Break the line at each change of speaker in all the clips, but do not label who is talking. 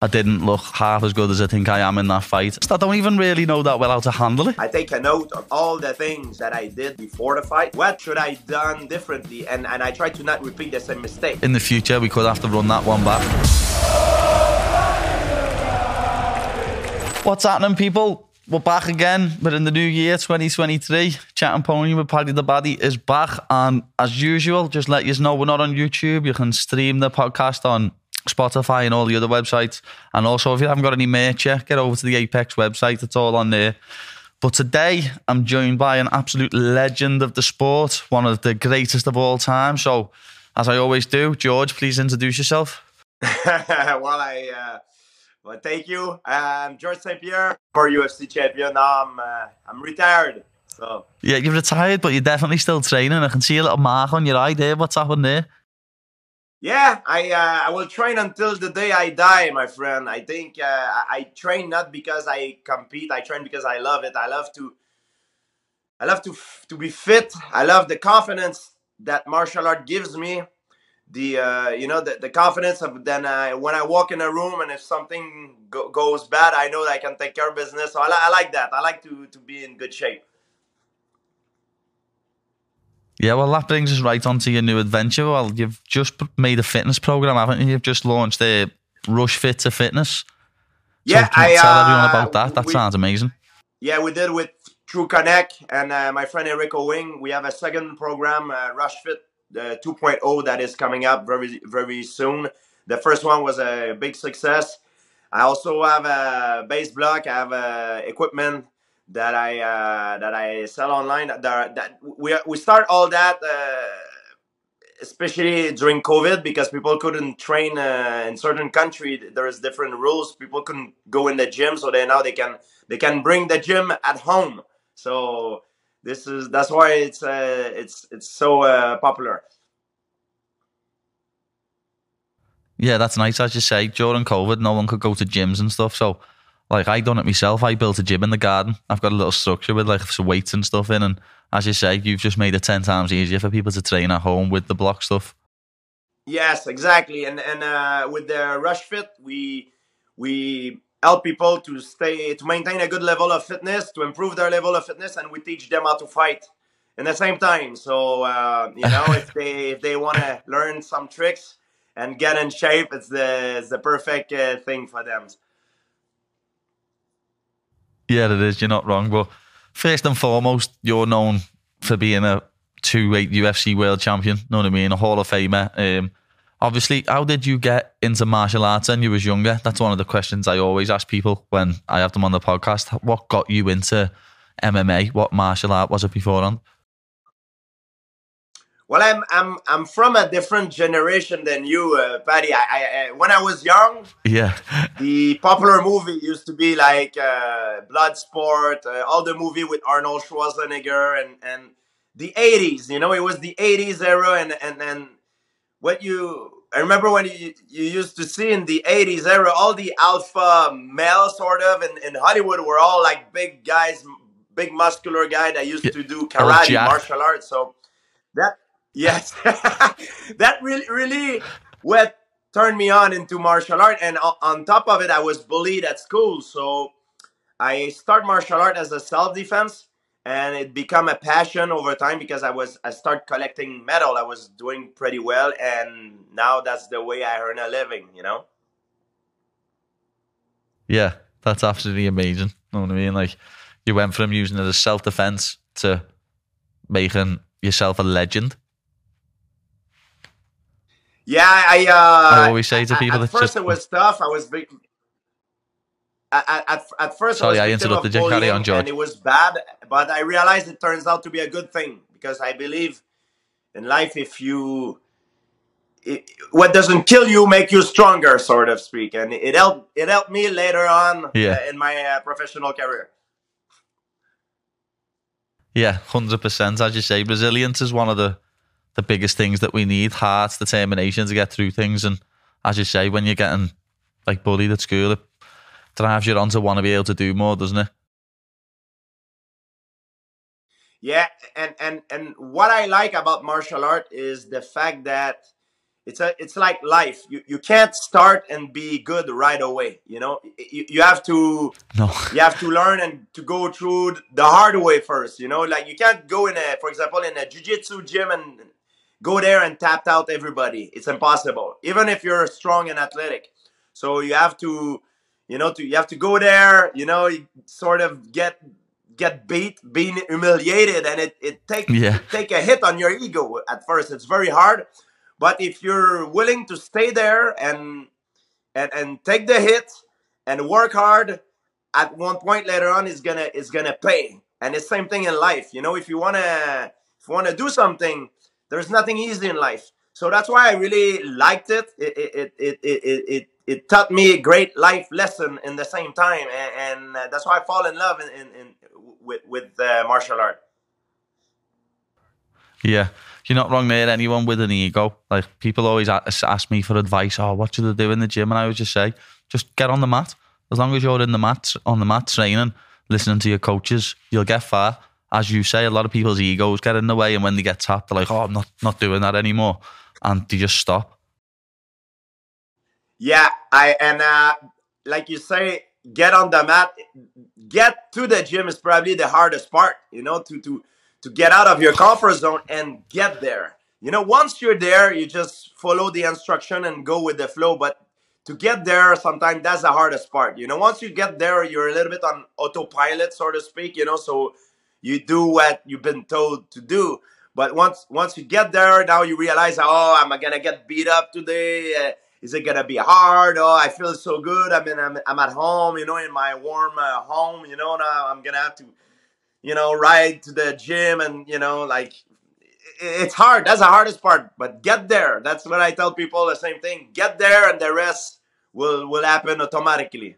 I didn't look half as good as I think I am in that fight. I don't even really know that well how to handle it.
I take a note of all the things that I did before the fight. What should I done differently? And and I try to not repeat the same mistake.
In the future, we could have to run that one back. What's happening, people? We're back again. We're in the new year, 2023. Chat and Pony with Paddy the Baddy is back. And as usual, just let you know we're not on YouTube. You can stream the podcast on Spotify and all the other websites. And also, if you haven't got any merch yet, get over to the Apex website. It's all on there. But today, I'm joined by an absolute legend of the sport, one of the greatest of all time. So, as I always do, George, please introduce yourself.
well, I uh, well, thank you. I'm George St. Pierre, for UFC champion. Now I'm uh, I'm retired. So
yeah, you're retired, but you're definitely still training. I can see a little mark on your eye there. What's happened there?
Yeah, I uh, I will train until the day I die, my friend. I think uh, I train not because I compete. I train because I love it. I love to. I love to to be fit. I love the confidence that martial art gives me. The uh, you know the, the confidence of then uh, when I walk in a room and if something go- goes bad, I know that I can take care of business. So I, li- I like that. I like to to be in good shape.
Yeah, well, that brings us right onto your new adventure. Well, you've just made a fitness program, haven't you? You've just launched the Rush Fit to Fitness.
Yeah,
so I
tell
everyone about that. That
we,
sounds amazing.
Yeah, we did with True Connect and uh, my friend Erik Owings. We have a second program, uh, Rush Fit the 2.0, that is coming up very very soon. The first one was a big success. I also have a base block. I have uh, equipment that I uh, that I sell online. That, that we we start all that, uh, especially during COVID, because people couldn't train uh, in certain country. There's different rules. People couldn't go in the gym, so they now they can they can bring the gym at home. So this is that's why it's uh, it's it's so uh, popular.
Yeah, that's nice. As you say, during COVID, no one could go to gyms and stuff. So like I done it myself. I built a gym in the garden. I've got a little structure with like some weights and stuff in. And as you say, you've just made it ten times easier for people to train at home with the block stuff.
Yes, exactly. And and uh, with the Rush Fit, we we help people to stay to maintain a good level of fitness, to improve their level of fitness, and we teach them how to fight in the same time. So uh, you know, if they if they want to learn some tricks and get in shape, it's the it's the perfect uh, thing for them.
Yeah, it is. You're not wrong. But first and foremost, you're known for being a two-weight UFC world champion. Know what I mean? A Hall of Famer. Um, obviously, how did you get into martial arts when you was younger? That's one of the questions I always ask people when I have them on the podcast. What got you into MMA? What martial art was it beforehand?
Well, I'm I'm I'm from a different generation than you, uh, Paddy. I, I, when I was young,
yeah,
the popular movie used to be like uh, Bloodsport, uh, all the movie with Arnold Schwarzenegger, and and the '80s. You know, it was the '80s era, and and and what you. I remember when you, you used to see in the 80s era all the alpha male sort of in, in Hollywood were all like big guys, big muscular guy that used to do karate, martial arts. So that Yes, that really, really what turned me on into martial art. And on top of it, I was bullied at school, so I start martial art as a self defense, and it become a passion over time because I was I start collecting metal. I was doing pretty well, and now that's the way I earn a living. You know.
Yeah, that's absolutely amazing. You know what I mean? Like you went from using it as self defense to making yourself a legend.
Yeah, I. Uh,
I always say to people
at,
that
first
just,
it was tough. I was big. At, at, at first,
sorry,
I,
I interrupted you. Carry on, George.
And it was bad, but I realized it turns out to be a good thing because I believe in life. If you, it, what doesn't kill you make you stronger, sort of speak, and it helped. It helped me later on
yeah.
uh, in my uh, professional career.
Yeah, hundred percent. As you say, resilience is one of the the biggest things that we need. Heart, determination to get through things. And as you say, when you're getting like bullied at school, it drives you on to want to be able to do more, doesn't it?
Yeah, and and and what I like about martial art is the fact that it's a it's like life. You, you can't start and be good right away you know? You, you have to
no.
you have to learn and to go through the hard way first you know? Like you can't go in a for example in a jiu-jitsu gym and go there and tap out everybody it's impossible even if you're strong and athletic so you have to you know to you have to go there you know sort of get get beat being humiliated and it, it take
Yeah.
take a hit on your ego at first it's very hard but if you're willing to stay there and and and take the hit and work hard, at one point later on, it's gonna it's gonna pay. And it's same thing in life. You know, if you wanna if you wanna do something, there's nothing easy in life. So that's why I really liked it. It it it it it, it, it taught me a great life lesson in the same time, and, and uh, that's why I fall in love in, in, in with with uh, martial art.
Yeah, you're not wrong there. Anyone with an ego, like people always ask me for advice. Oh, what should I do in the gym? And I always just say, just get on the mat. As long as you're in the mat, on the mat training, listening to your coaches, you'll get far. As you say, a lot of people's egos get in the way, and when they get tapped, they're like, "Oh, I'm not not doing that anymore," and they just stop.
Yeah, I and uh, like you say, get on the mat. Get to the gym is probably the hardest part. You know, to to to get out of your comfort zone and get there. You know, once you're there, you just follow the instruction and go with the flow. But to get there, sometimes that's the hardest part. You know, once you get there, you're a little bit on autopilot, so to speak. You know, so you do what you've been told to do. But once once you get there, now you realize, oh, am I gonna get beat up today? Uh, is it gonna be hard? Oh, I feel so good. I mean, I'm, I'm at home, you know, in my warm uh, home. You know, now I'm gonna have to, you know, ride to the gym, and you know, like it's hard. That's the hardest part. But get there. That's what I tell people. The same thing. Get there, and the rest will will happen automatically.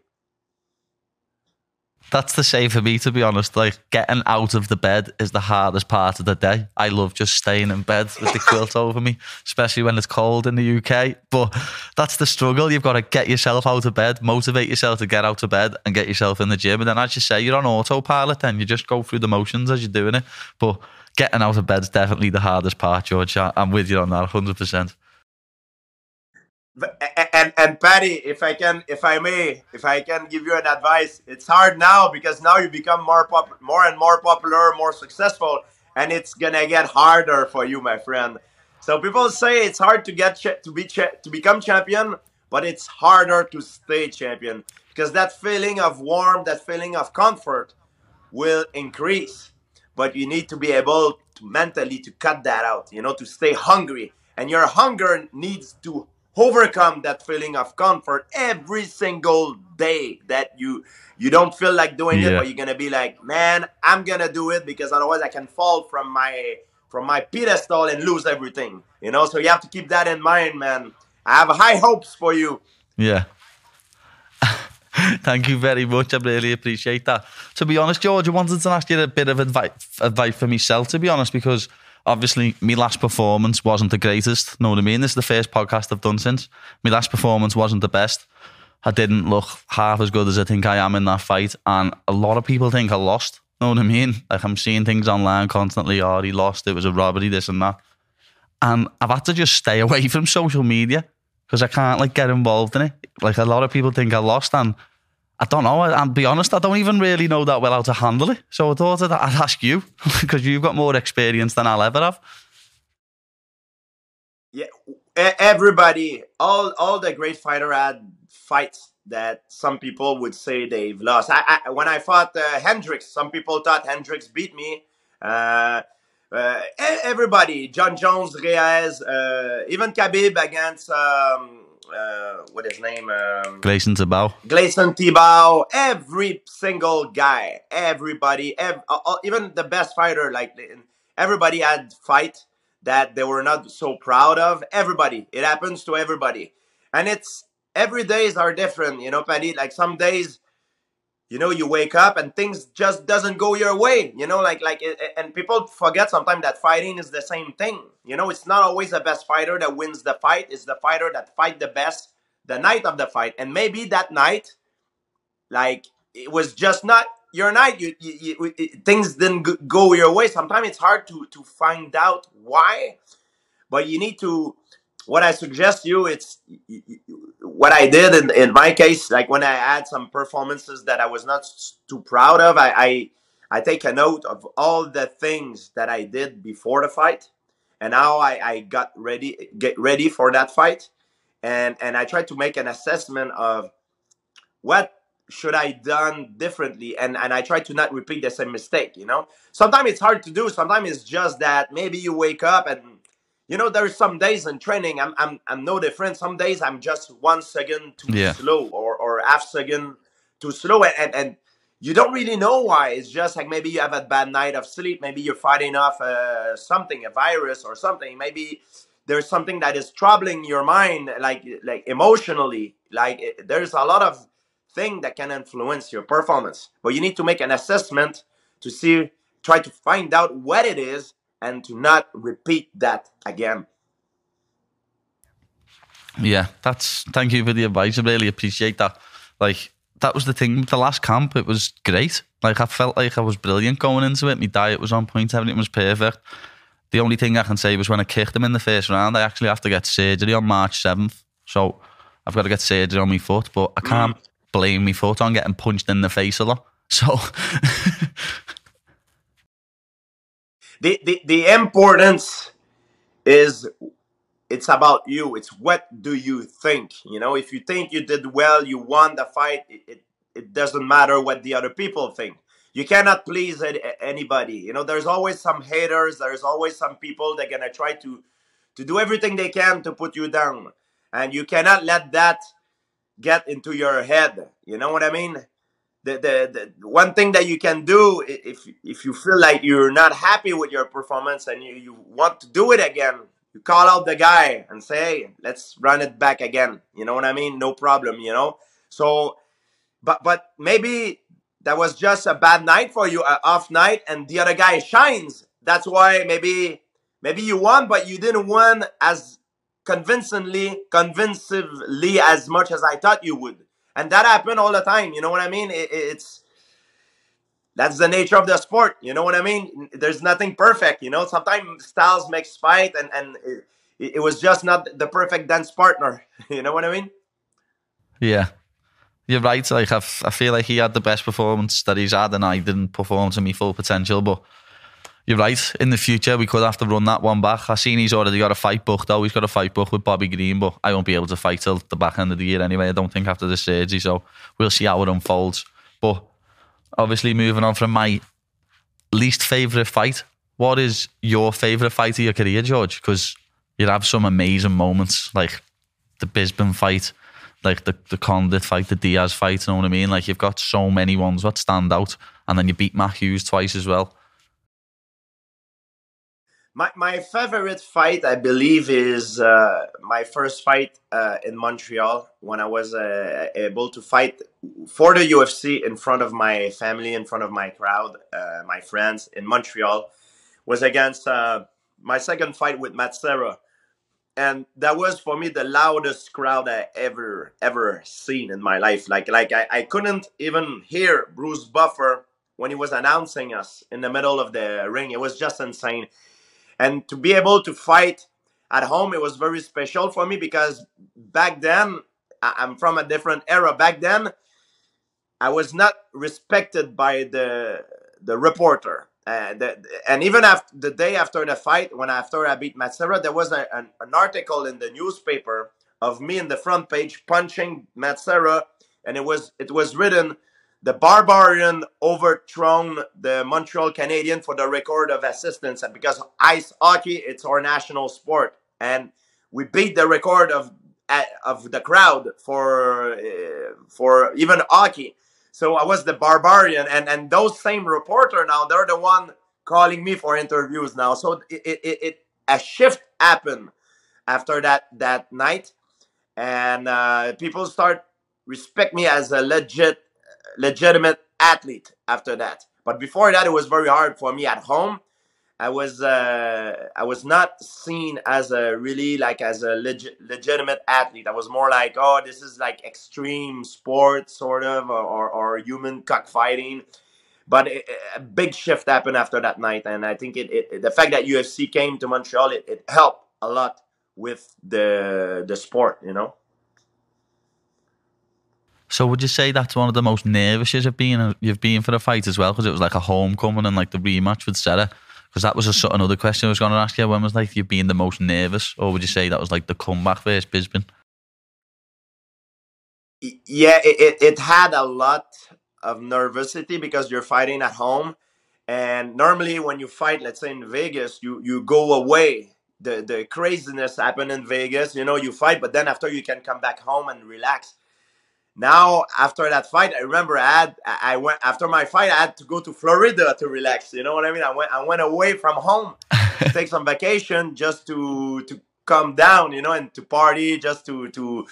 That's the same for me, to be honest. Like getting out of the bed is the hardest part of the day. I love just staying in bed with the quilt over me, especially when it's cold in the UK. But that's the struggle. You've got to get yourself out of bed, motivate yourself to get out of bed and get yourself in the gym. And then, as you say, you're on autopilot. Then you just go through the motions as you're doing it. But getting out of bed is definitely the hardest part, George. I'm with you on that, hundred percent.
A- and Paddy, if I can, if I may, if I can give you an advice, it's hard now because now you become more pop, more and more popular, more successful, and it's gonna get harder for you, my friend. So people say it's hard to get to be to become champion, but it's harder to stay champion because that feeling of warmth, that feeling of comfort, will increase. But you need to be able to mentally to cut that out, you know, to stay hungry. And your hunger needs to overcome that feeling of comfort every single day that you you don't feel like doing it, but you're gonna be like, man, I'm gonna do it because otherwise I can fall from my from my pedestal and lose everything. You know, so you have to keep that in mind, man. I have high hopes for you.
Yeah. Thank you very much. I really appreciate that. To be honest, George, I wanted to ask you a bit of advice, advice for myself, to be honest, because obviously my last performance wasn't the greatest. Know what I mean? This is the first podcast I've done since. My last performance wasn't the best. I didn't look half as good as I think I am in that fight. And a lot of people think I lost. Know what I mean? Like I'm seeing things online constantly. Oh, he lost. It was a robbery, this and that. And I've had to just stay away from social media because I can't like get involved in it. Like a lot of people think I lost, and I don't know. I'll be honest, I don't even really know that well how to handle it. So I thought I'd, I'd ask you because you've got more experience than I'll ever have.
Yeah, everybody, all all the great fighter had fights that some people would say they've lost. I, I when I fought uh, Hendricks, some people thought Hendricks beat me. Uh, uh, everybody, Jon Jones, Reyes, uh, even Khabib against um, uh, what his name, um,
Gleison Tibau.
Gleison Tibau, every single guy, everybody, ev- uh, uh, even the best fighter, like everybody had fight that they were not so proud of. Everybody, it happens to everybody, and it's every days are different, you know, Paddy. Like some days, you know, you wake up and things just doesn't go your way, you know, like like, and people forget sometimes that fighting is the same thing. You know, it's not always the best fighter that wins the fight. It's the fighter that fight the best the night of the fight, and maybe that night like it was just not your night you, you, you it, things didn't go your way sometimes it's hard to to find out why but you need to what I suggest you, it's what I did in, in my case. Like when I had some performances that I was not too proud of, I, I I take a note of all the things that I did before the fight, and how I, I got ready, get ready for that fight, and and I try to make an assessment of what should I done differently, and and I try to not repeat the same mistake. You know, sometimes it's hard to do. Sometimes it's just that maybe you wake up and you know there's some days in training I'm I'm I'm no different. Some days I'm just one second too
Yeah.
slow or or half second too slow, and and, and you don't really know why. It's just like maybe you have a bad night of sleep. Maybe you're fighting off uh, something, a virus or something. Maybe there's something that is troubling your mind, like like emotionally. Like it, there's a lot of thing that can influence your performance, but you need to make an assessment to see, try to find out what it is, and to not repeat that again.
Yeah, that's thank you for the advice. I really appreciate that. Like that was the thing the last camp. It was great. Like I felt like I was brilliant going into it. My diet was on point. Everything was perfect. The only thing I can say was when I kicked him in the first round, I actually have to get surgery on March seventh. So I've got to get surgery on my foot, but I mm. can't blame my foot on getting punched in the face a lot. So
the, the the importance is it's about you. It's what do you think you know? If you think you did well you won the fight it, it, it doesn't matter what the other people think. You cannot please anybody you know? There's always some haters there's always some people that gonna try to to do everything they can to put you down. And you cannot let that get into your head you know what i mean the, the, the one thing that you can do if if you feel like you're not happy with your performance and you, you want to do it again you call out the guy and say hey let's run it back again you know what i mean no problem you know so but but maybe that was just a bad night for you, a off night, and the other guy shines. That's why maybe maybe you won, but you didn't win as convincingly, convincingly as much as I thought you would. And that happened all the time. You know what I mean? It, it- it's that's the nature of the sport. You know what I mean? There's nothing perfect. You know, sometimes styles makes fight, and and it, it was just not the perfect dance partner. You know what I mean?
yeah, you're right. Like I, I feel like he had the best performance that he's had, and I didn't perform to my full potential. But you're right. In the future, we could have to run that one back. I seen he's already got a fight booked though. He's got a fight booked with Bobby Green, but I won't be able to fight till the back end of the year anyway. I don't think after the surgery, so we'll see how it unfolds. But obviously, moving on from my least favorite fight, what is your favorite fight of your career, George? Because you have some amazing moments, like the Bisping fight, like the the Condit fight, the Diaz fight. You know what I mean? Like you've got so many ones that stand out, and then you beat Matt Hughes twice as well.
My my favorite fight, I believe, is uh, my first fight uh, in Montreal when I was uh, able to fight for the UFC in front of my family, in front of my crowd, uh, my friends in Montreal. Was against uh, my second fight with Matt Serra, and that was for me the loudest crowd I ever ever seen in my life. Like like I, I couldn't even hear Bruce Buffer when he was announcing us in the middle of the ring. It was just insane and to be able to fight at home it was very special for me because back then i'm from a different era. Back then i was not respected by the the reporter. Uh, the, and even after the day after the fight when after i beat Matt Serra there was a, an, an article in the newspaper of me in the front page punching Matt Serra. And it was it was written the Barbarian overthrown the Montreal Canadiens for the record of assistance, and because ice hockey, it's our national sport, and we beat the record of uh, of the crowd for uh, for even hockey. So I was the Barbarian, and and those same reporter now they're the one calling me for interviews now. So it, it, it a shift happened after that that night, and uh, people start respect me as a legit legitimate athlete after that. But before that, it was very hard for me at home. I was uh, I was not seen as a really like as a legit, legitimate athlete. I was more like, oh, this is like extreme sport, sort of, or, or, or human cockfighting. But it, a big shift happened after that night, and I think it, it the fact that UFC came to Montreal it, it helped a lot with the the sport. You know.
So would you say that's one of the most nervous you've been you've been for a fight as well? Because it was like a homecoming and like the rematch with Serra. Because that was a, another question I was going to ask you. When was like you being the most nervous, or would you say that was like the comeback versus Bisping?
Yeah, it, it had a lot of nervousity because you're fighting at home, and normally when you fight, let's say in Vegas, you you go away. The the craziness happened in Vegas. You know, you fight, but then after you can come back home and relax now after that fight, I remember I had I went after my fight I had to go to Florida to relax. You know what I mean? I went I went away from home to take some vacation just to to calm down, you know, and to party, just to to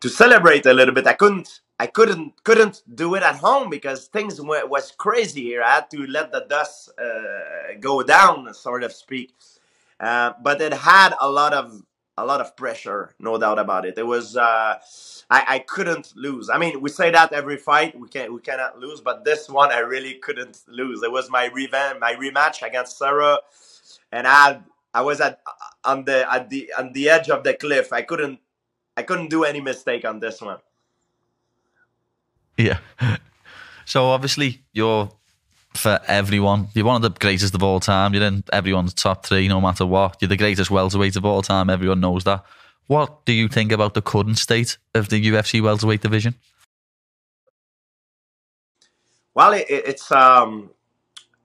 to celebrate a little bit. I couldn't I couldn't couldn't do it at home because things were, was crazy here. I had to let the dust uh, go down, sort of speak. Uh, but it had a lot of a lot of pressure, no doubt about it. It was uh, I, I couldn't lose. I mean, we say that every fight we can we cannot lose, but this one I really couldn't lose. It was my revenge, my rematch against Serra, and I I was at on the at the on the edge of the cliff. I couldn't I couldn't do any mistake on this one.
Yeah. So obviously you're for everyone. You're one of the greatest of all time. You're in everyone's top three, no matter what. You're the greatest welterweight of all time. Everyone knows that. What do you think about the current state of the UFC welterweight division?
Well, it, it's um,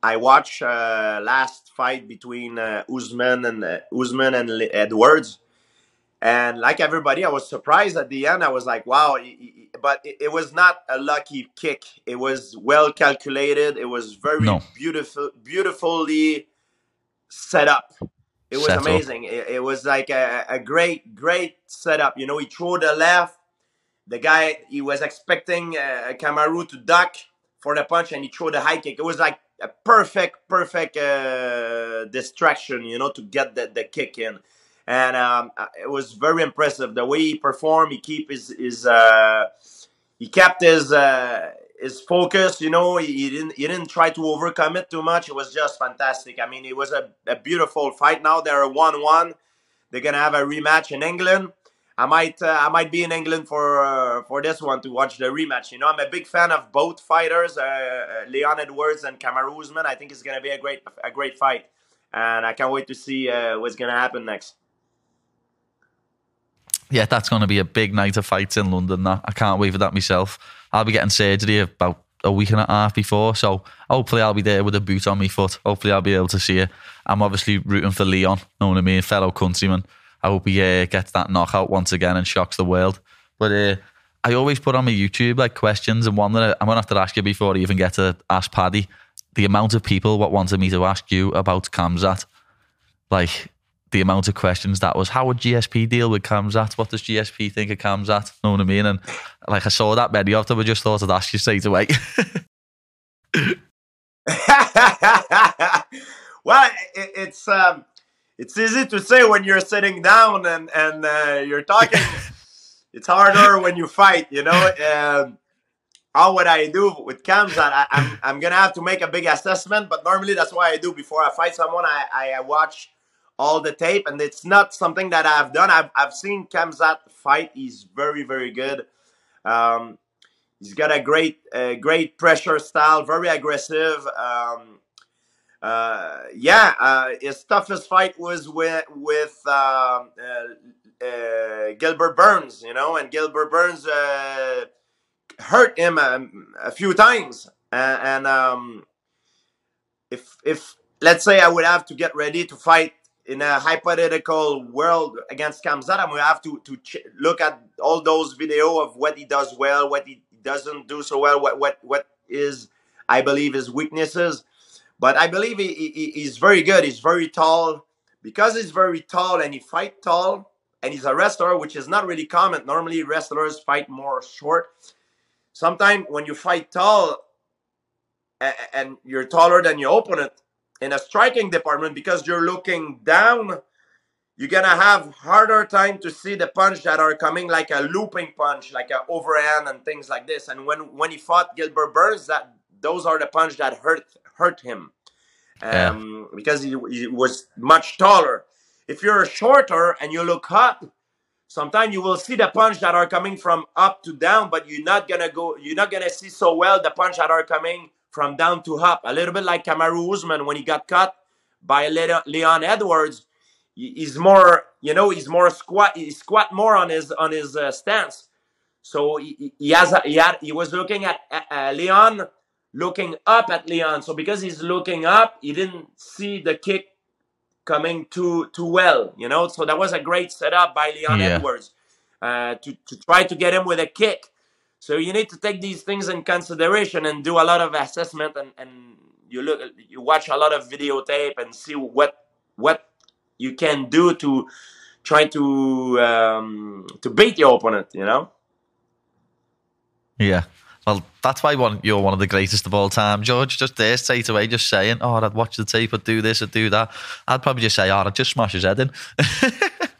I watched uh, last fight between uh, Usman and uh, Usman and Edwards, and like everybody, I was surprised at the end. I was like, "Wow!" But it, it was not a lucky kick. It was well calculated. It was very no. beautiful, beautifully set up. It was amazing. It, it, was like a, a, great, great setup. You know, he threw the left. The guy he was expecting uh, Kamaru to duck for the punch, and he threw the high kick. It was like a perfect, perfect uh, distraction. You know, to get the, the kick in, and um, uh, it was very impressive the way he performed. He keep his his uh, he kept his uh, his focus. You know, he, didn't he didn't try to overcome it too much. It was just fantastic. I mean, it was a, a beautiful fight. Now they're one one. They're gonna have a rematch in England. I might uh, I might be in England for uh, for this one to watch the rematch. You know, I'm a big fan of both fighters, uh, uh Leon Edwards and Kamaru Usman. I think it's gonna be a great a great fight, and I can't wait to see uh, what's gonna happen next.
Yeah, that's going to be a big night of fights in London. That I can't wait for that myself. I'll be getting surgery about a week and a half before, so hopefully I'll be there with a boot on my foot. Hopefully I'll be able to see it. I'm obviously rooting for Leon, know what I mean, fellow countryman. I hope he uh, gets that knockout once again and shocks the world. But uh, I always put on my YouTube like questions, and one that I, am gonna have to ask you before I even get to ask Paddy, the amount of people what wanted me to ask you about Khamzat, like the amount of questions that was how would GSP deal with Khamzat? What does GSP think of Khamzat? Know what I mean? And like I saw that many of them, I just thought I'd ask you straight away.
well, it, it's um, it's easy to say when you're sitting down and and uh, you're talking. it's harder when you fight, you know. Um, how would I do with Khamzat? I, am I'm, I'm gonna have to make a big assessment, but normally that's why I do before I fight someone. I I watch all the tape, and it's not something that I've done. I've, I've seen Khamzat fight. He's very, very good. Um, he's got a great, uh, great pressure style, very aggressive. Um, uh, yeah, uh, his toughest fight was with with um, uh, uh, Gilbert Burns, you know, and Gilbert Burns uh, hurt him a, a few times, and, and um, if if let's say I would have to get ready to fight in a hypothetical world against Khamzat, I'm have to to ch- look at all those video of what he does well, what he doesn't do so well, what what what is I believe his weaknesses. But I believe he, he he's very good. He's very tall because he's very tall and he fight tall and he's a wrestler, which is not really common. Normally wrestlers fight more short. Sometimes when you fight tall and you're taller than your opponent, in a striking department because you're looking down you're gonna have harder time to see the punch that are coming like a looping punch like a overhand and things like this and when when he fought gilbert burns that those are the punch that hurt hurt him um, yeah. because he, he, was much taller if you're shorter and you look up, sometimes you will see the punch that are coming from up to down, but you're not gonna go. You're not gonna see so well the punch that are coming from down to up. A little bit like Kamaru Usman when he got cut by Leon Edwards. He's more, you know, he's more squat. He squat more on his on his uh, stance. So he, he has a, he had he was looking at uh, Leon, looking up at Leon. So because he's looking up, he didn't see the kick coming too too well, you know. So that was a great setup by Leon yeah. Edwards uh, to to try to get him with a kick. So you need to take these things in consideration and do a lot of assessment and, and you look you watch a lot of videotape and see what what you can do to try to um, to beat your opponent. You know.
Yeah. Well, that's why one, you're one of the greatest of all time, George. Just there straight away, just saying, "Oh, I'd watch the tape, I'd do this, I'd do that." I'd probably just say, "Oh, I'd just smash his head in."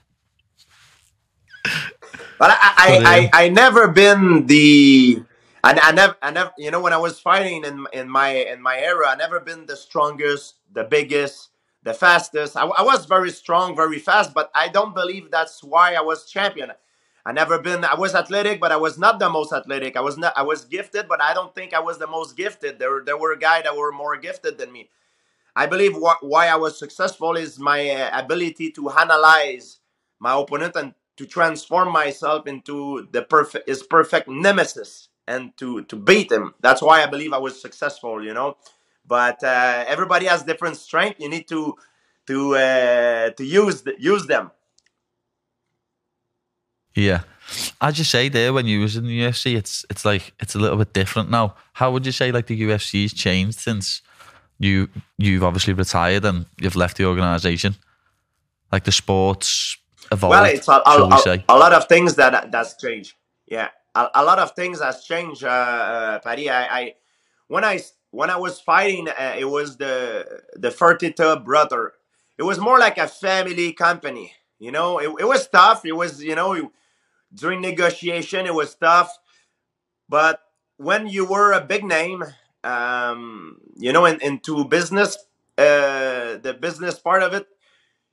but I, I, I, I, never been the, I, I never, I never, you know, when I was fighting in in my in my era, I never been the strongest, the biggest, the fastest. I, I was very strong, very fast, but I don't believe that's why I was champion. I never been. I was athletic, but I was not the most athletic. I was not. I was gifted, but I don't think I was the most gifted. There, there were guys that were more gifted than me. I believe wh- why I was successful is my uh, ability to analyze my opponent and to transform myself into the perfect his perfect nemesis and to to beat him. That's why I believe I was successful. You know, but uh, everybody has different strength. You need to to uh, to use the, use them.
Yeah. As you say there, when you was in the UFC, it's it's like it's a little bit different now. How would you say like the UFC's changed since you you've obviously retired and you've left the organisation? Like the sports evolved. Well, it's a, a,
a, a lot of things that that's changed. Yeah, a, a lot of things has changed, uh, uh, Paddy. I, I when I when I was fighting, uh, it was the the Fertitta brother. It was more like a family company. You know, it, it was tough. It was you know during negotiation it was tough but when you were a big name um, you know in, into business uh, the business part of it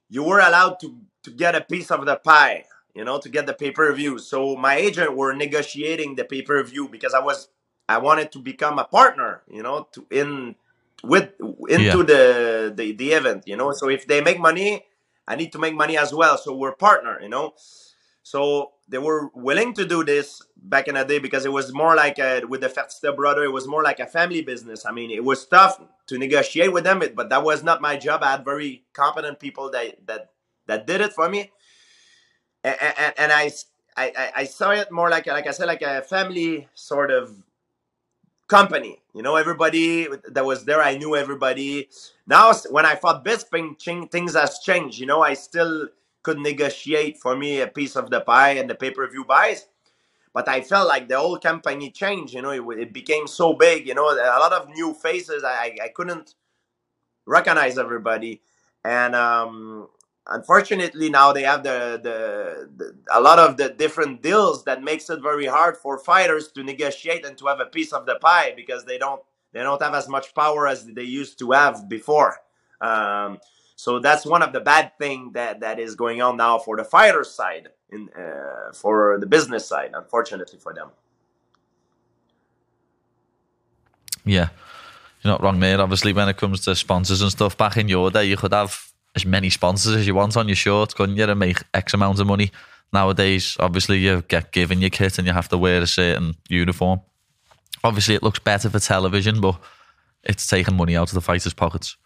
you were allowed to to get a piece of the pie you know to get the pay-per-view so my agent were negotiating the pay-per-view because i was i wanted to become a partner you know to in with into yeah. the, the the event you know so if they make money i need to make money as well so we're partner you know so they were willing to do this back in the day because it was more like a, with the Fertitta brother, it was more like a family business. I mean, it was tough to negotiate with them, but that was not my job. I had very competent people that that that did it for me, and, and, and I, I I saw it more like like I said like a family sort of company. You know, everybody that was there, I knew everybody. Now, when I fought Bisping, things has changed. You know, I still could negotiate for me a piece of the pie and the pay-per-view buys but I felt like the whole company changed. You know, it, it, became so big. You know, a lot of new faces. I, I couldn't recognize everybody, and um, unfortunately now they have the, the, the a lot of the different deals that makes it very hard for fighters to negotiate and to have a piece of the pie because they don't they don't have as much power as they used to have before. Um, so that's one of the bad thing that that is going on now for the fighter side, in uh, for the business side, unfortunately for them.
Yeah, you're not wrong there. Obviously, when it comes to sponsors and stuff, back in your day, you could have as many sponsors as you want on your shirt, couldn't you, and make X amount of money. Nowadays, obviously, you get given your kit and you have to wear a certain uniform. Obviously, it looks better for television, but it's taking money out of the fighters' pockets.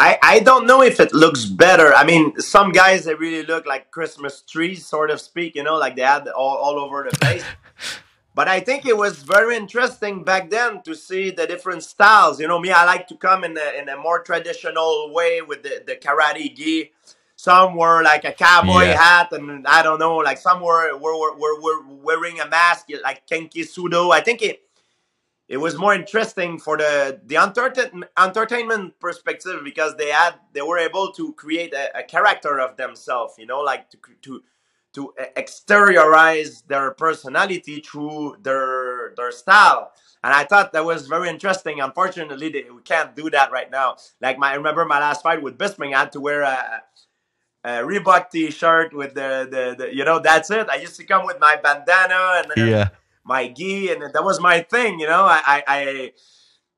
I, I don't know if it looks better. I mean, some guys they really look like Christmas trees, sort of speak. You know, like they had all, all over the face. but I think it was very interesting back then to see the different styles. You know, me, I like to come in a, in a more traditional way with the, the karate gi. Some were like a cowboy yeah. hat, and I don't know, like some were were, were, were wearing a mask, like Genki Sudo. I think it it was more interesting for the the entertainment perspective because they had they were able to create a, a character of themselves you know like to to to exteriorize their personality through their their style. And I thought that was very interesting. Unfortunately, they, we can't do that right now. Like my, I remember my last fight with Bisping, I had to wear a, a Reebok T-shirt with the, the, the, you know, that's it. I used to come with my bandana and,
Yeah.
my gi, and that was my thing. You know, I, I, I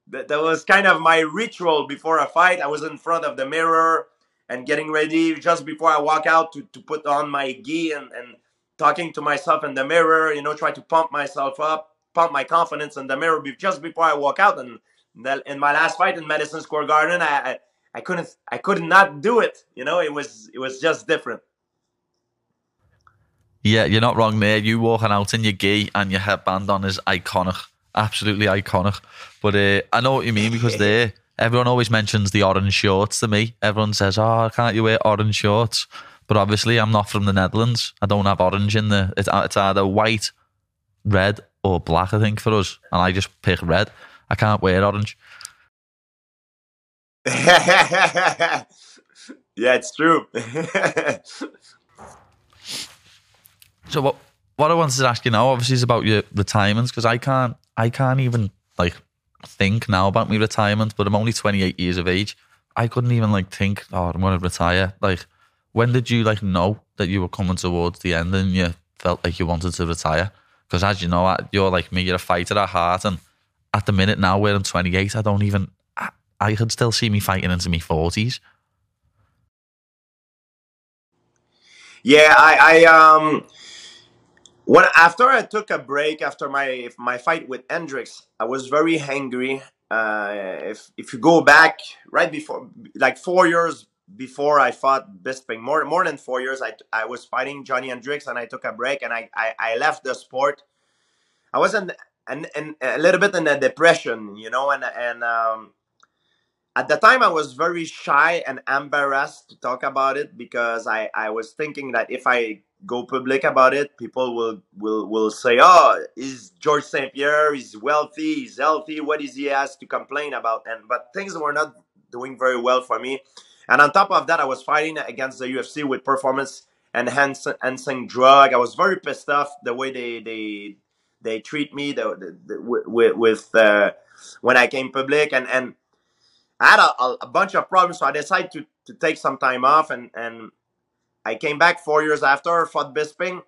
that, that was kind of my ritual before a fight. I was in front of the mirror and getting ready just before I walk out to, to put on my gi and, and talking to myself in the mirror, you know, try to pump myself up, pump my confidence in the mirror just before I walk out. And in my last fight in Madison Square Garden, I, I I couldn't I could not do it. You know, it was it was just different.
Yeah, you're not wrong there. You walking out in your gi and your headband on is iconic. Absolutely iconic. But uh, I know what you mean because there, everyone always mentions the orange shorts to me. Everyone says, oh, can't you wear orange shorts? But obviously, I'm not from the Netherlands. I don't have orange in the. It's, uh, it's either white, red, or black, I think, for us. And I just pick red. I can't wear orange.
yeah, it's true.
So what what I wanted to ask you now, obviously, is about your retirement because I can't I can't even like think now about my retirement. But I'm only 28 years of age. I couldn't even like think, oh, I'm going to retire. Like, when did you like know that you were coming towards the end and you felt like you wanted to retire? Because as you know, you're like me, you're a fighter at heart, and at the minute now, where I'm 28, I don't even. I, I could still see me fighting into my 40s.
Yeah, I, I um when after I took a break after my my fight with Hendricks, I was very angry. Uh, if if you go back right before, like four years before I fought Bisping, more more than four years, I I was fighting Johnny Hendricks and I took a break and I I, I left the sport. I was in, in, in a little bit in a depression, you know, and and um, at the time I was very shy and embarrassed to talk about it because I, I was thinking that if I go public about it, people will will will say, "Oh, is George St. Pierre? He's wealthy, he's healthy. What is he has to complain about?" And but things were not doing very well for me. And on top of that, I was fighting against the UFC with performance enhancing drug. I was very pissed off the way they they they treat me the, the, the with with uh, when I came public and and I had a, a, bunch of problems, so I decided to, to take some time off, and, and I came back four years after, fought Bisping.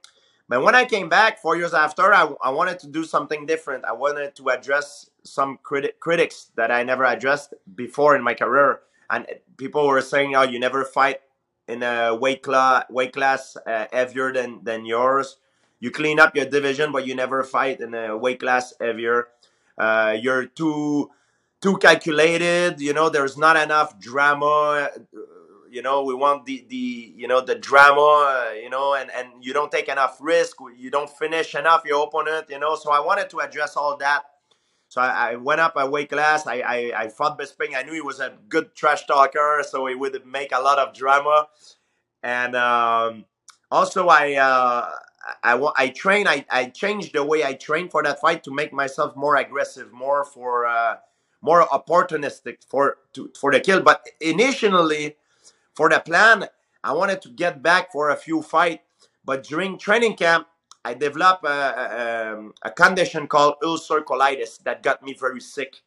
But when I came back four years after, I, I wanted to do something different. I wanted to address some criti- critics that I never addressed before in my career, and people were saying, "Oh, you never fight in a weight class weight class uh, heavier than than yours. You clean up your division, but you never fight in a weight class heavier. Uh, you're too." Too calculated you know there's not enough drama you know we want the the you know the drama you know and and you don't take enough risk you don't finish enough your opponent you know. So i wanted to address all that. So i, I went up a weight class I, I i fought bisping i knew he was a good trash talker so he would make a lot of drama. And um also i uh I, I, I train I, I changed the way I train for that fight to make myself more aggressive, more for uh, more opportunistic for to, for the kill. But initially, for the plan, I wanted to get back for a few fight. But during training camp, I developed a, a, um, a condition called ulcer colitis that got me very sick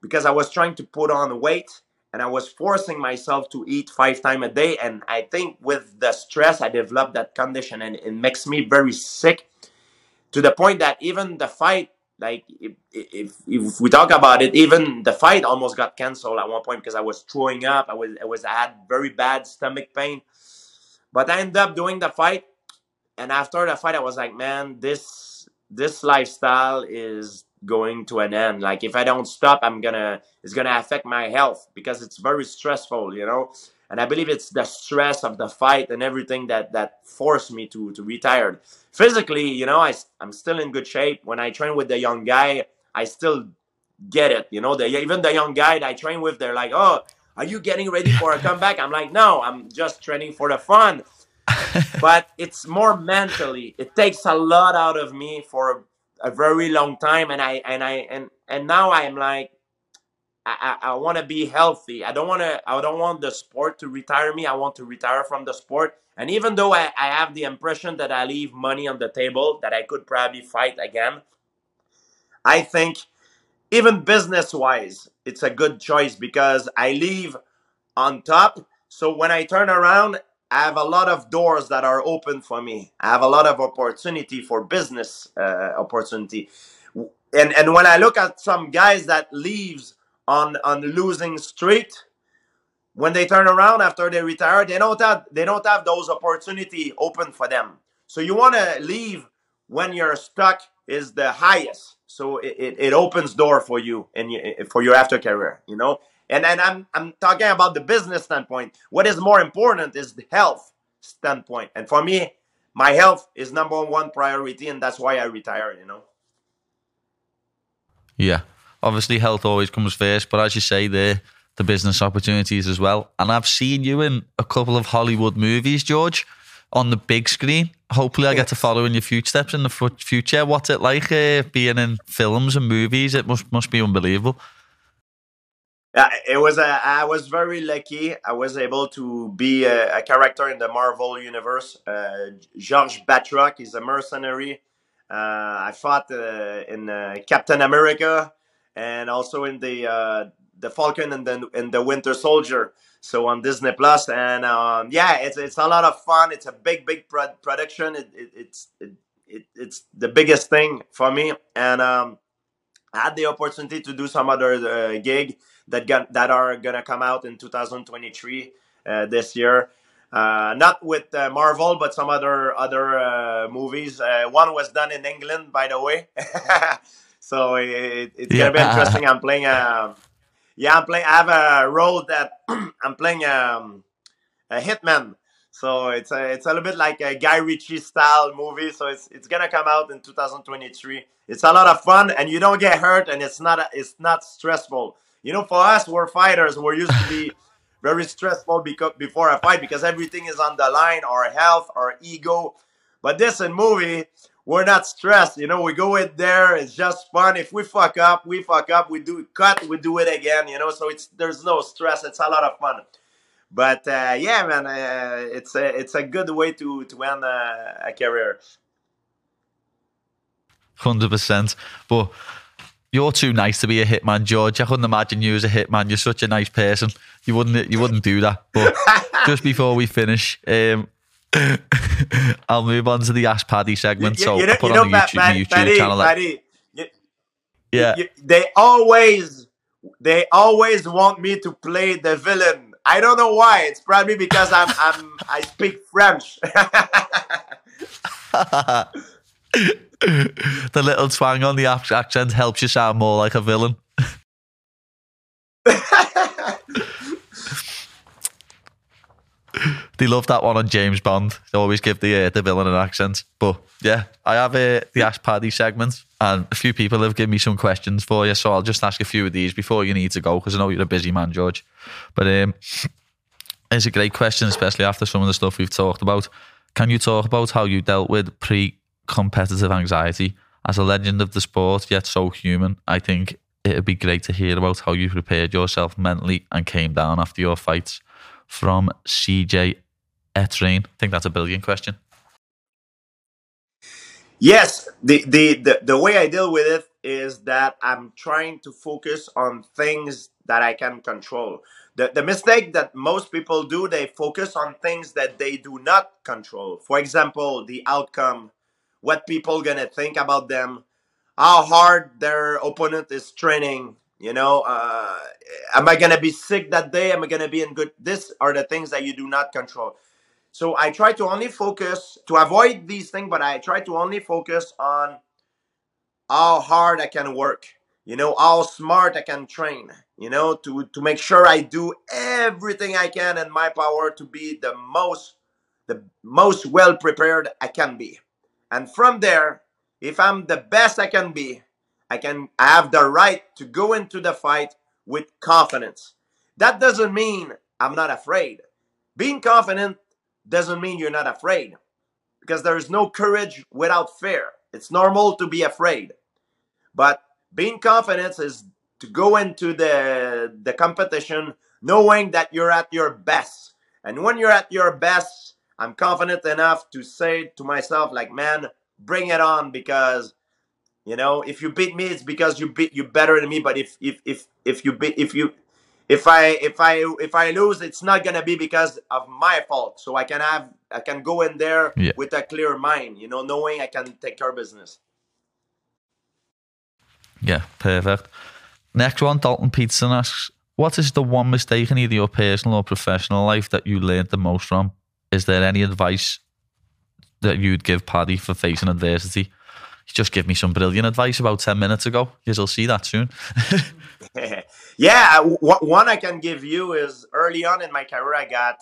because I was trying to put on weight and I was forcing myself to eat five times a day. And I think with the stress, I developed that condition and it makes me very sick to the point that even the fight like if, if if we talk about it even the fight almost got canceled at one point because i was throwing up. I was i was i had very bad stomach pain. But i ended up doing the fight. And after the fight i was like man this this lifestyle is going to an end. Like if i don't stop i'm gonna it's gonna affect my health because it's very stressful you know and i believe it's the stress of the fight and everything that that forced me to to retire. Physically you know I, i'm still in good shape. When i train with the young guy i still get it you know? The, even the young guy that i train with they're like oh are you getting ready for a comeback? I'm like no i'm just training for the fun. But it's more mentally. It takes a lot out of me for a, a very long time. And i and i and and now i'm like I, I, want to be healthy. I don't want to. I don't want the sport to retire me. I want to retire from the sport. And even though I, I have the impression that I leave money on the table, that I could probably fight again, I think even business wise, it's a good choice because I leave on top. So when I turn around, I have a lot of doors that are open for me. I have a lot of opportunity for business uh, opportunity. And and when I look at some guys that leaves on on losing street, when they turn around after they retire, they don't have they don't have those opportunity open for them. So you want to leave when your stock is the highest. So it, it, it opens door for you and for your after career, you know. And and I'm I'm talking about the business standpoint. What is more important is the health standpoint. And for me, my health is number one priority, and that's why I retire. You know.
Yeah, obviously health always comes first, but as you say, there the business opportunities as well. And I've seen you in a couple of Hollywood movies, George, on the big screen. Hopefully, I get to follow in your footsteps in the future. What's it like uh, being in films and movies? It must must be unbelievable.
Yeah, it was. A, I was very lucky. I was able to be a, a character in the Marvel universe. Uh, George Batroc is a mercenary. Uh, I fought uh, in uh, Captain America and also in the uh, the Falcon and then and the Winter Soldier. So on Disney Plus, and um, yeah, it's it's a lot of fun. It's a big big pro- production. It, it, it's it, it, it's the biggest thing for me, and um, I had the opportunity to do some other uh, gig that got, that are gonna come out in 2023 uh, this year. Uh, not with uh, Marvel, but some other other uh, movies. Uh, one was done in England, by the way. so it, it's yeah. gonna be interesting. I'm playing a yeah, I'm playing. I have a role that I'm playing um, a hitman. So it's a it's a little bit like a Guy Ritchie style movie. So it's it's gonna come out in 2023. It's a lot of fun, and you don't get hurt, and it's not a, it's not stressful. You know, for us, we're fighters. We're used to be very stressful because before a fight because everything is on the line, our health, our ego. But this in movie, we're not stressed. You know, we go in there. It's just fun. If we fuck up, we fuck up. We do cut. We do it again. You know, so it's there's no stress. It's a lot of fun. But uh, yeah, man, uh, it's a it's a good way to to end a, a career.
Hundred percent. But you're too nice to be a hitman, George. I couldn't imagine you as a hitman. You're such a nice person. You wouldn't you wouldn't do that. But just before we finish, um, I'll move on to the Ask Paddy segment. You, so you know, put you on the YouTube, YouTube channel.
Yeah, they always they always want me to play the villain. I don't know why. It's probably because I'm I'm I speak French.
the little twang on the accent helps you sound more like a villain. They love that one on James Bond. They always give the uh, the villain an accent. But yeah, I have uh, the Ask Paddy segment, and a few people have given me some questions for you. So I'll just ask a few of these before you need to go because I know you're a busy man, George. But um, it's a great question, especially after some of the stuff we've talked about. Can you talk about how you dealt with pre competitive anxiety. As a legend of the sport, yet so human, I think it'd be great to hear about how you prepared yourself mentally and came down after your fights. From CJ Etrain. I think that's a billion question.
Yes, the, the, the, the way I deal with it is that I'm trying to focus on things that I can control. The, the mistake that most people do, they focus on things that they do not control. For example, the outcome what people gonna think about them, how hard their opponent is training. You know, uh, am I gonna be sick that day? Am I gonna be in good? These are the things that you do not control. So I try to only focus to avoid these things, but I try to only focus on how hard I can work. You know, how smart I can train. You know, to to make sure I do everything I can in my power to be the most the most well prepared I can be. And from there, if I'm the best I can be, I can I have the right to go into the fight with confidence. That doesn't mean I'm not afraid. Being confident doesn't mean you're not afraid because there is no courage without fear. It's normal to be afraid. But being confident is to go into the the competition knowing that you're at your best. And when you're at your best, I'm confident enough to say to myself, like, man, bring it on because You know, if you beat me, it's because you beat you better than me. But if if if if you beat if you if I if I if I lose, it's not gonna be because of my fault. So I can have I can go in there
Yeah.
with a clear mind, you know, knowing I can take care of business.
Yeah, perfect. Next one, Dalton Peterson asks, what is the one mistake in either your personal or professional life that you learned the most from? Is there any advice that you'd give Paddy for facing adversity? You just give me some brilliant advice about 10 minutes ago. You'll see that soon.
yeah, w- one I can give you is early on in my career, I got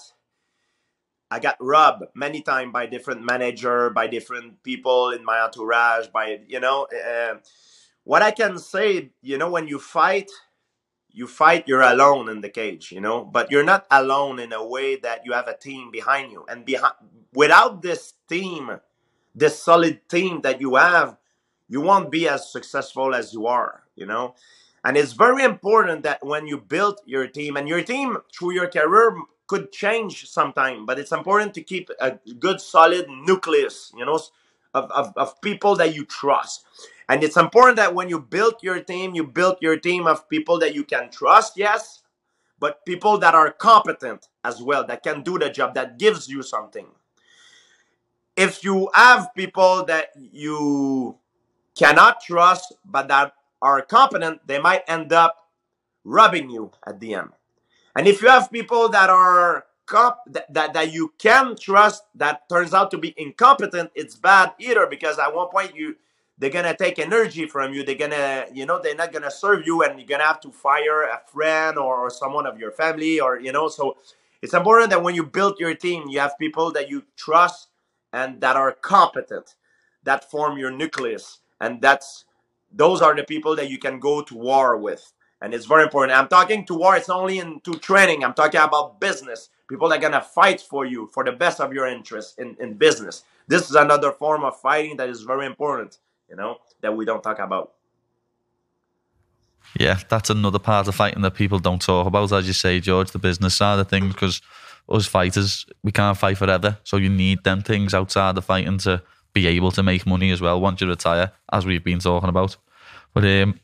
I got robbed many times by different manager, by different people in my entourage, by you know. Uh, what I can say, you know, when you fight, you fight, you're alone in the cage, you know, but you're not alone in a way that you have a team behind you, and behind without this team, this solid team that you have, you won't be as successful as you are, you know. And it's very important that when you build your team, and your team through your career could change sometime, but it's important to keep a good, solid nucleus, you know, of, of, of people that you trust. And it's important that when you build your team, you build your team of people that you can trust, yes, but people that are competent as well, that can do the job, that gives you something. If you have people that you cannot trust, but that are competent, they might end up robbing you at the end. And if you have people that are comp- that, that, that you can trust that turns out to be incompetent, it's bad either because at one point you they're gonna take energy from you. They're gonna, you know, they're not gonna serve you, and you're gonna have to fire a friend or, or someone of your family, or you know. So it's important that when you build your team, you have people that you trust and that are competent, that form your nucleus, and that's those are the people that you can go to war with. And it's very important. I'm talking to war, it's not only into training. I'm talking about business. People are gonna fight for you for the best of your interest in, in business. This is another form of fighting that is very important, you know, that we don't talk about.
Yeah, that's another part of fighting that people don't talk about, as you say, George, the business side of things, because us fighters, we can't fight forever. So you need them things outside the fighting to be able to make money as well once you retire, as we've been talking about. But um,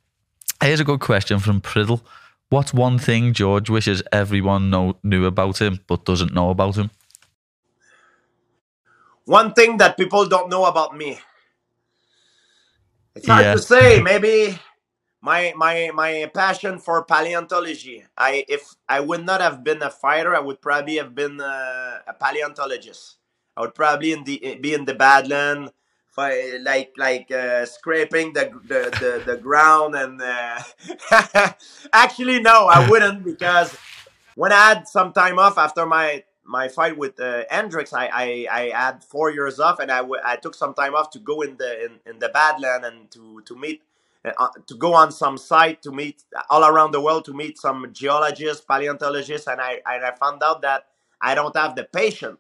here's a good question from Priddle. What's one thing George wishes everyone know, knew about him but doesn't know about him?
One thing that people don't know about me. It's hard
Yeah.
to say. Maybe my my my passion for paleontology. I if I would not have been a fighter, I would probably have been uh, a paleontologist. I would probably in the be in the Badland, fi- like like uh, scraping the the, the, the ground and uh, actually no, I wouldn't because when I had some time off after my my fight with uh, Hendricks, I, I I had four years off and I, w- I took some time off to go in the in, in the Badland and to to meet uh, to go on some site to meet all around the world to meet some geologists, paleontologists, and I and I found out that I don't have the patience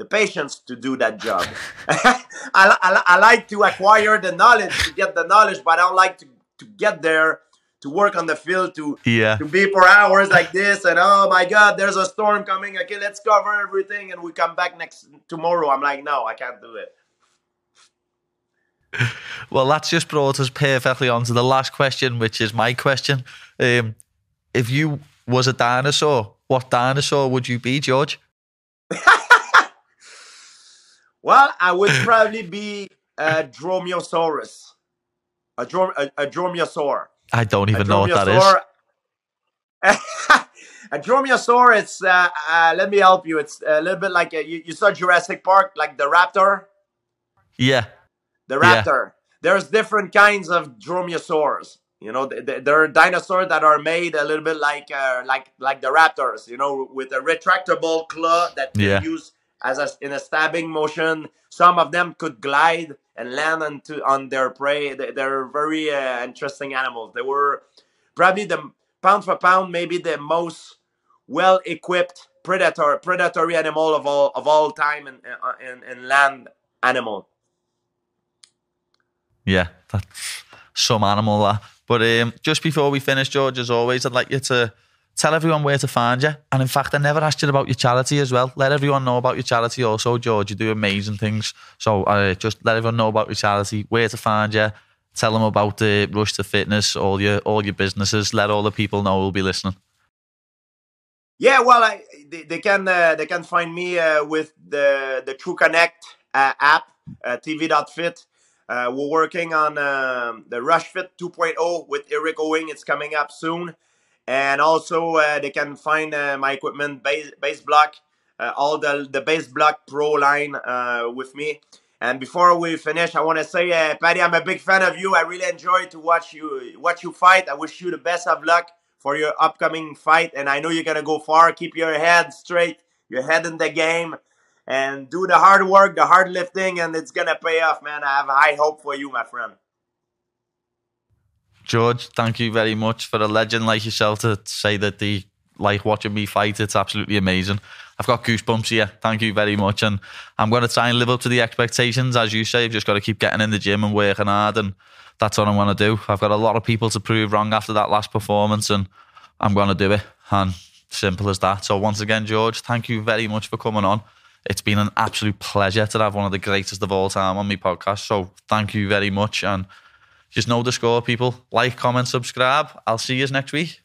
the patience to do that job. I, I, I like to acquire the knowledge to get the knowledge, but I don't like to, to get there to work on the field to
Yeah.
to be for hours like this and oh my god there's a storm coming okay let's cover everything and we come back next tomorrow i'm like no i can't do it
Well, that's just brought us perfectly on to the last question, which is my question. Um, if you was a dinosaur, what dinosaur would you be, George?
Well i would probably be a dromaeosaurus a, drom- a, a dromaeosaur
I don't even know what that is.
a dromaeosaur it's uh, uh, let me help you it's a little bit like a, you, you saw jurassic park like the raptor
Yeah.
the
Yeah.
raptor. There's different kinds of dromaeosaurs. You know, th- th- there are dinosaurs that are made a little bit like uh, like like the raptors. You know, with a retractable claw that
Yeah.
use as a, in a stabbing motion. Some of them could glide and land onto on their prey. They, they're very uh, interesting animals. They were probably the pound for pound, maybe the most well equipped predator predatory animal of all of all time in in, in land animal.
Yeah, that's some animal. But um, just before we finish, George, as always, I'd like you to tell everyone where to find you. And in fact, I never asked you about your charity as well. Let everyone know about your charity also, George. You do amazing things. So uh, just let everyone know about your charity, where to find you, tell them about the Rush to Fitness, all your all your businesses. Let all the people know who'll be listening.
Yeah, well, I, they, they can uh, they can find me uh, with the the True Connect uh, app, uh, TV.fit. Uh, we're working on um, the Rush Fit 2.0 with Erik Owing. It's coming up soon, and also uh, they can find uh, my equipment base base block, uh, all the the base block pro line with me. And before we finish, I want to say, uh, Paddy, I'm a big fan of you. I really enjoy to watch you watch you fight. I wish you the best of luck for your upcoming fight, and I know you're gonna go far. Keep your head straight, your head in the game, and do the hard work, the hard lifting, and it's gonna pay off, man. I have high hope for you, my friend.
George, thank you very much for a legend like yourself to say that the like watching me fight. It's absolutely amazing. I've got goosebumps here. Thank you very much, and I'm going to try and live up to the expectations. As you say, I've just got to keep getting in the gym and working hard, and that's what I want to do. I've got a lot of people to prove wrong after that last performance, and I'm going to do it. And simple as that. So once again, George, thank you very much for coming on. It's been an absolute pleasure to have one of the greatest of all time on my podcast. So thank you very much, and just know the score, people. Like, comment, subscribe. I'll see you next week.